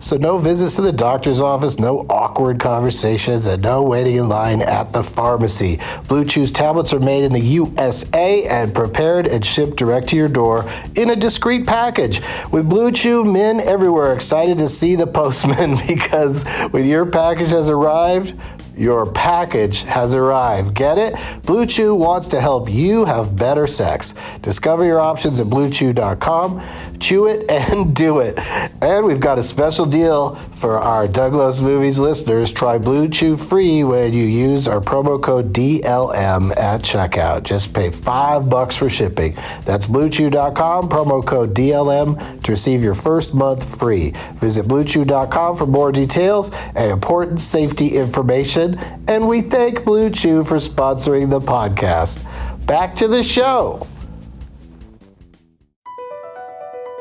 so no visits to the doctor's office, no awkward conversations, and no waiting in line at the pharmacy. Blue Chew's tablets are made in the USA and prepared and shipped direct to your door in a discreet package. With Blue Chew, men everywhere excited to see the postman because when your package has arrived, your package has arrived. Get it? Blue Chew wants to help you have better sex. Discover your options at bluechew.com. Chew it and do it. And we've got a special deal for our Douglas Movies listeners. Try Blue Chew free when you use our promo code DLM at checkout. Just pay five bucks for shipping. That's bluechew.com, promo code DLM to receive your first month free. Visit bluechew.com for more details and important safety information. And we thank Blue Chew for sponsoring the podcast. Back to the show.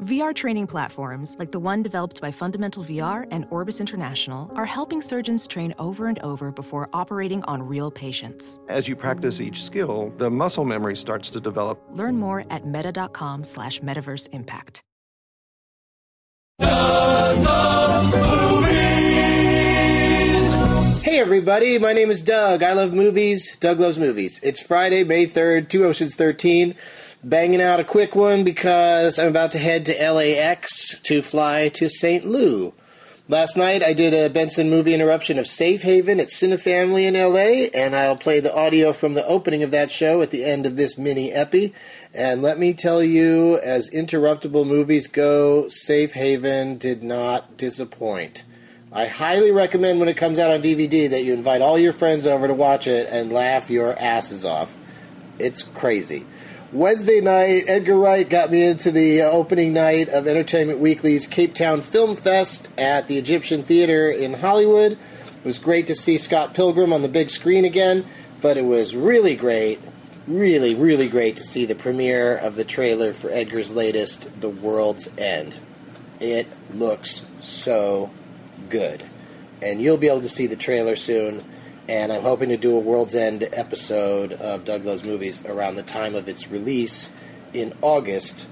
VR training platforms, like the one developed by Fundamental VR and Orbis International, are helping surgeons train over and over before operating on real patients. As you practice each skill, the muscle memory starts to develop. Learn more at meta.com slash metaverse impact. Hey everybody, my name is Doug. I love movies. Doug loves movies. It's Friday, May 3rd, Two Oceans 13. Banging out a quick one because I'm about to head to LAX to fly to St. Lou. Last night I did a Benson movie interruption of Safe Haven at Cinefamily in LA, and I'll play the audio from the opening of that show at the end of this mini epi. And let me tell you, as interruptible movies go, Safe Haven did not disappoint. I highly recommend when it comes out on DVD that you invite all your friends over to watch it and laugh your asses off. It's crazy. Wednesday night, Edgar Wright got me into the uh, opening night of Entertainment Weekly's Cape Town Film Fest at the Egyptian Theater in Hollywood. It was great to see Scott Pilgrim on the big screen again, but it was really great, really, really great to see the premiere of the trailer for Edgar's latest, The World's End. It looks so good. And you'll be able to see the trailer soon. And I'm hoping to do a World's End episode of Doug Loves Movies around the time of its release in August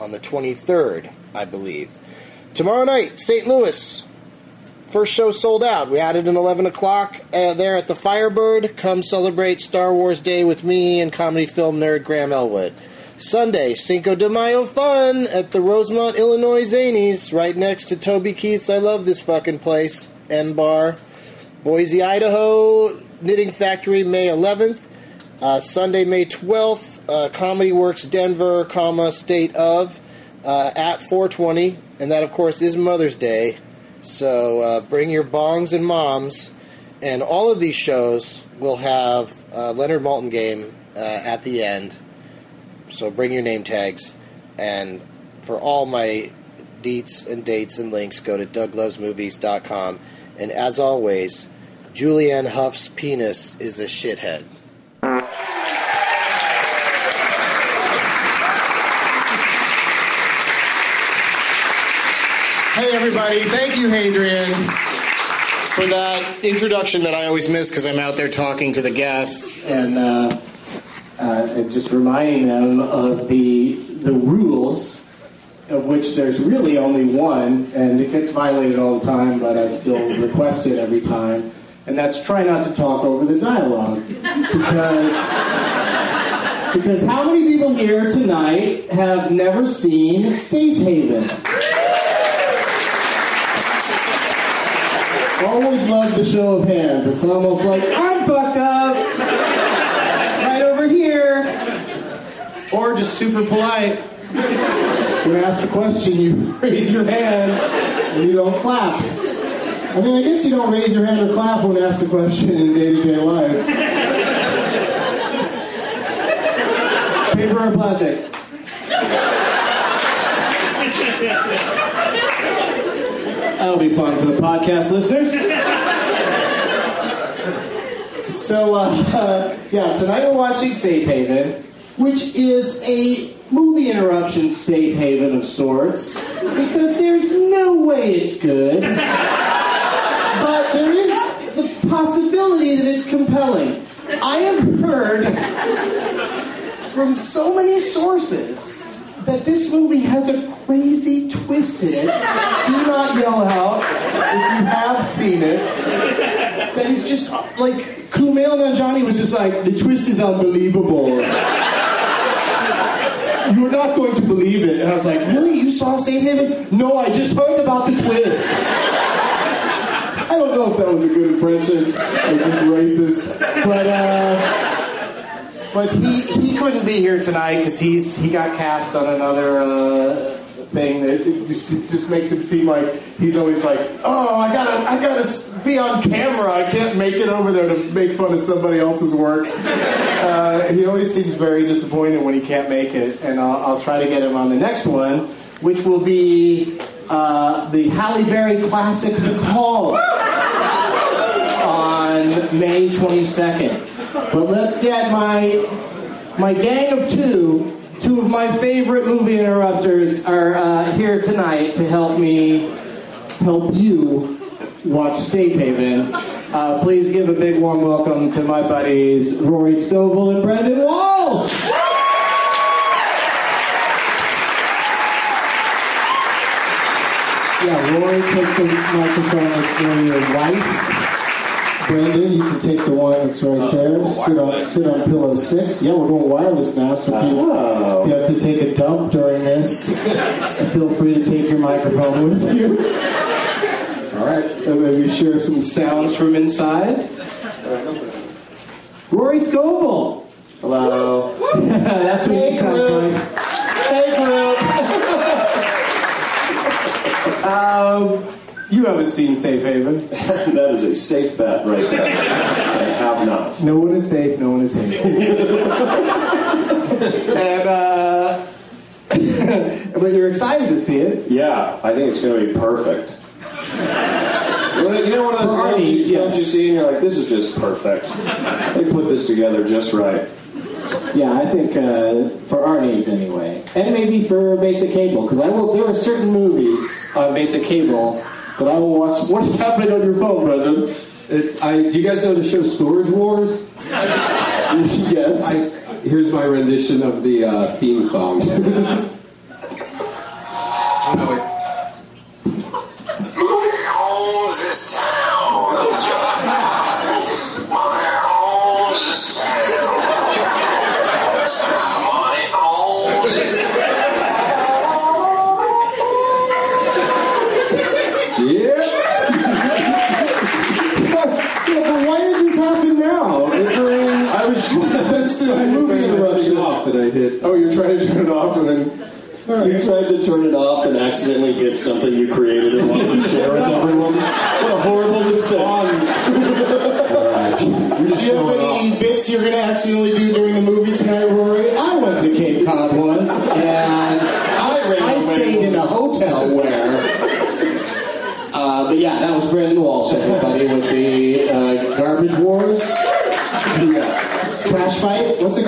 on the 23rd, I believe. Tomorrow night, St. Louis. First show sold out. We had it at 11 o'clock uh, there at the Firebird. Come celebrate Star Wars Day with me and comedy film nerd Graham Elwood. Sunday, Cinco de Mayo fun at the Rosemont, Illinois Zanies, right next to Toby Keith's I Love This Fucking Place and Bar. Boise, Idaho, Knitting Factory, May 11th. Uh, Sunday, May 12th, uh, Comedy Works Denver, comma, State of, uh, at 420. And that, of course, is Mother's Day. So uh, bring your bongs and moms. And all of these shows will have Leonard Maltin game uh, at the end. So bring your name tags. And for all my deets and dates and links, go to douglovesmovies.com. And as always, Julianne Huff's penis is a shithead. Hey, everybody. Thank you, Hadrian, for that introduction that I always miss because I'm out there talking to the guests and, uh, uh, and just reminding them of the, the rules of which there's really only one, and it gets violated all the time, but I still request it every time. And that's try not to talk over the dialogue. Because, because how many people here tonight have never seen Safe Haven? Always love the show of hands. It's almost like, I'm fucked up! Right over here! Or just super polite. You ask the question, you raise your hand, and you don't clap. I mean, I guess you don't raise your hand or clap when asked the question in day to day life. Paper or plastic? That'll be fun for the podcast listeners. So, uh, yeah, tonight we're watching Safe Haven, which is a movie interruption safe haven of sorts, because there's no way it's good. But there is the possibility that it's compelling. I have heard from so many sources that this movie has a crazy twist in it. Do not yell out if you have seen it. That is just like Kumail Nanjiani was just like the twist is unbelievable. You're not going to believe it. And I was like, really? You saw Haven? No, I just heard about the twist. I don't know if that was a good impression or just racist, but uh, but he he couldn't be here tonight because he's he got cast on another uh, thing that just just makes it seem like he's always like, oh, I gotta I gotta be on camera. I can't make it over there to make fun of somebody else's work. Uh, he always seems very disappointed when he can't make it, and I'll, I'll try to get him on the next one, which will be uh, the Halle Berry classic The Call on May 22nd. But let's get my my gang of two, two of my favorite movie interrupters are uh, here tonight to help me help you watch Safe Haven. Uh, please give a big warm welcome to my buddies Rory Scovel and Brendon Walsh. Yeah, Rory, take the microphone that's near your wife. Brandon, you can take the one that's right there. Sit on sit on pillow six. Yeah, we're going wireless now, so if you, if you have to take a dump during this, feel free to take your microphone with you. And maybe share some sounds from inside. Rory Scovel. Hello. That's what he sounds like. Hey, group. um, you haven't seen Safe Haven. that is a safe bet right there. I have not. No one is safe. No one is safe. and uh, but you're excited to see it. Yeah, I think it's going to be perfect. You know one of those For our you, needs, films yes. you see and you're like, this is just perfect. They put this together just right. Yeah, I think uh, for our needs anyway, and maybe for basic cable, because I will. There are certain movies on basic cable that I will watch. What is happening on your phone, Brendon? It's I. Do you guys know the show Storage Wars? yes. I, here's my rendition of the uh, theme song. oh, no, interruption. and I hit. Oh, you're trying to turn it off and then. You tried to turn it off and accidentally hit something you created and wanted to share with everyone. What a horrible mistake. You're Do you have showing off. any bits you're going to accidentally do during the movie tonight, Rory? I went to Cape Cod once, and I, ran I stayed in a hotel where. Uh, but yeah, that was Brandon Walsh, everybody, with the uh, Garbage Wars.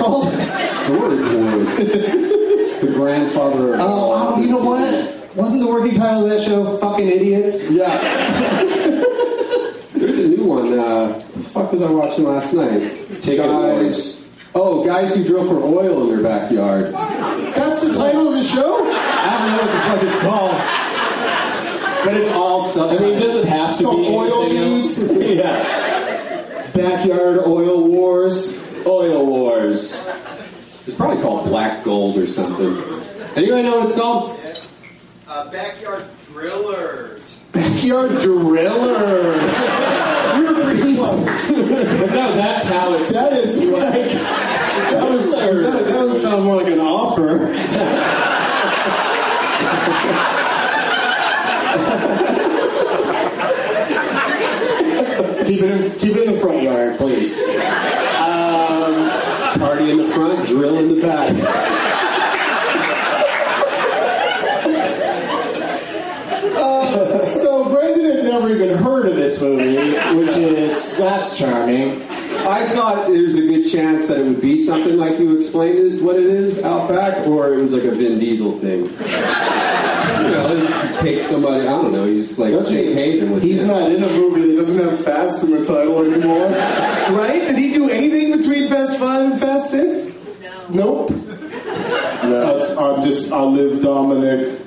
Called? Storage Wars. the grandfather. Of Oh, oh, you know what? Wasn't the working title of that show "Fucking Idiots"? Yeah. There's a new one. Uh, the fuck was I watching last night? Ticket guys. Oh, guys who drill for oil in their backyard. That's the title of the show. I don't know what the fuck it's called. But it's all I subtitles. mean, does it have to It's be Oil anything? Dudes. yeah. Backyard Oil Wars. Oil Wars. It's probably called Black Gold or something. Anybody know what it's called? Uh, backyard drillers. Backyard Drillers. You're pretty close. But no, that's how it's. That is like that was that, that doesn't sound more like an offer. keep it in, keep it in the front yard, please. Um, Party in the front, drill in the back. Uh, so Brendon had never even heard of this movie, which is that's charming. I thought there's a good chance that it would be something like you explained it, what it is, Outback, or it was like a Vin Diesel thing. You know, he somebody, I don't know, he's like Jake Haven with He's him. not in a movie that doesn't have Fast in the title anymore. Right? Did he do anything between Fast 5 and Fast 6? Nope. That's, I'm just, I live Dominic.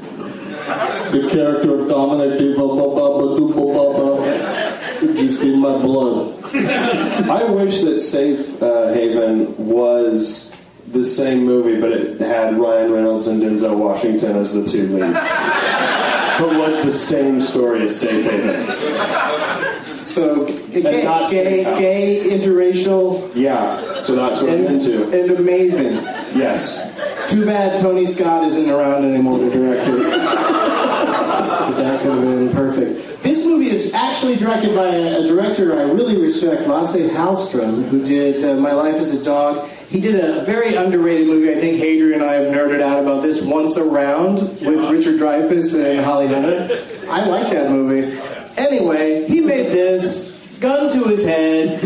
The character of Dominic gave up a baba dooba baba. It's just in my blood. I wish that Safe uh, Haven was the same movie, but it had Ryan Reynolds and Denzel Washington as the two leads. but was the same story as Safe Haven. So, gay, not gay, gay, interracial, Yeah, so that's what I'm into. and amazing. Yes. Too bad Tony Scott isn't around anymore to direct it. Because that could have been perfect. This movie is actually directed by a, a director I really respect, Lasse Hallstrom, who did uh, My Life as a Dog. He did a very underrated movie. I think Hadrian and I have nerded out about this, Once Around, with Richard Dreyfuss and Holly Hunter. I like that movie. Anyway, he made this, gun to his head.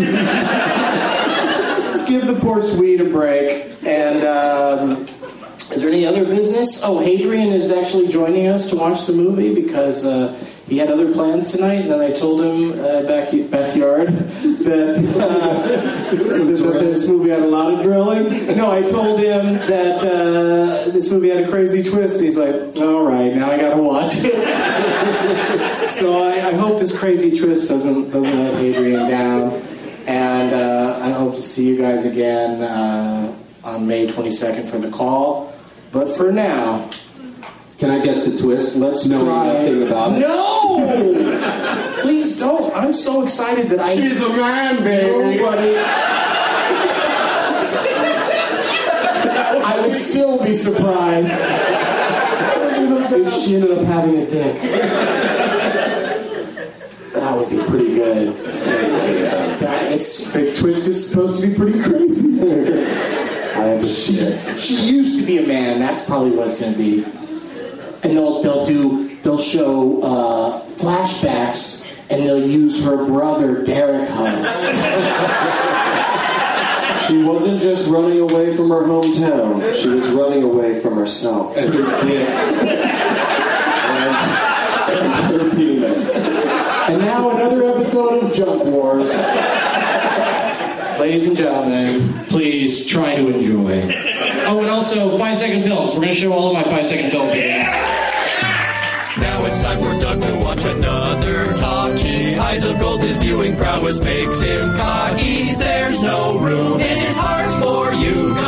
Let's give the poor Swede a break. And um, is there any other business? Oh, Hadrian is actually joining us to watch the movie because uh, he had other plans tonight. And then I told him uh, back backyard that, uh, that this movie had a lot of drilling. No, I told him that uh, this movie had a crazy twist. He's like, "All right, now I got to watch it." so I, I hope this crazy twist doesn't doesn't let Adrian down. And uh, I hope to see you guys again uh, on May 22nd for the call. But for now, Can I guess the twist? let's know try. nothing about it. No! Please don't. I'm so excited that I. She's a man, baby. Nobody. I would still be surprised if she ended up having a dick. That would be pretty good. That, it's the twist is supposed to be pretty crazy. I have a she, she used to be a man. That's probably what it's going to be. And they'll they'll do they'll show uh, flashbacks and they'll use her brother Derek Huff. She wasn't just running away from her hometown, she was running away from herself. And her dick. and, and her penis. And now another episode of Junk Wars. Ladies and gentlemen, please try to enjoy. Oh, and also five second films. We're going to show all of my five second films again. Now it's time for Doug to watch another talkie. Eyes of gold, his viewing prowess makes him cocky. There's no room in his heart for you, cause Doug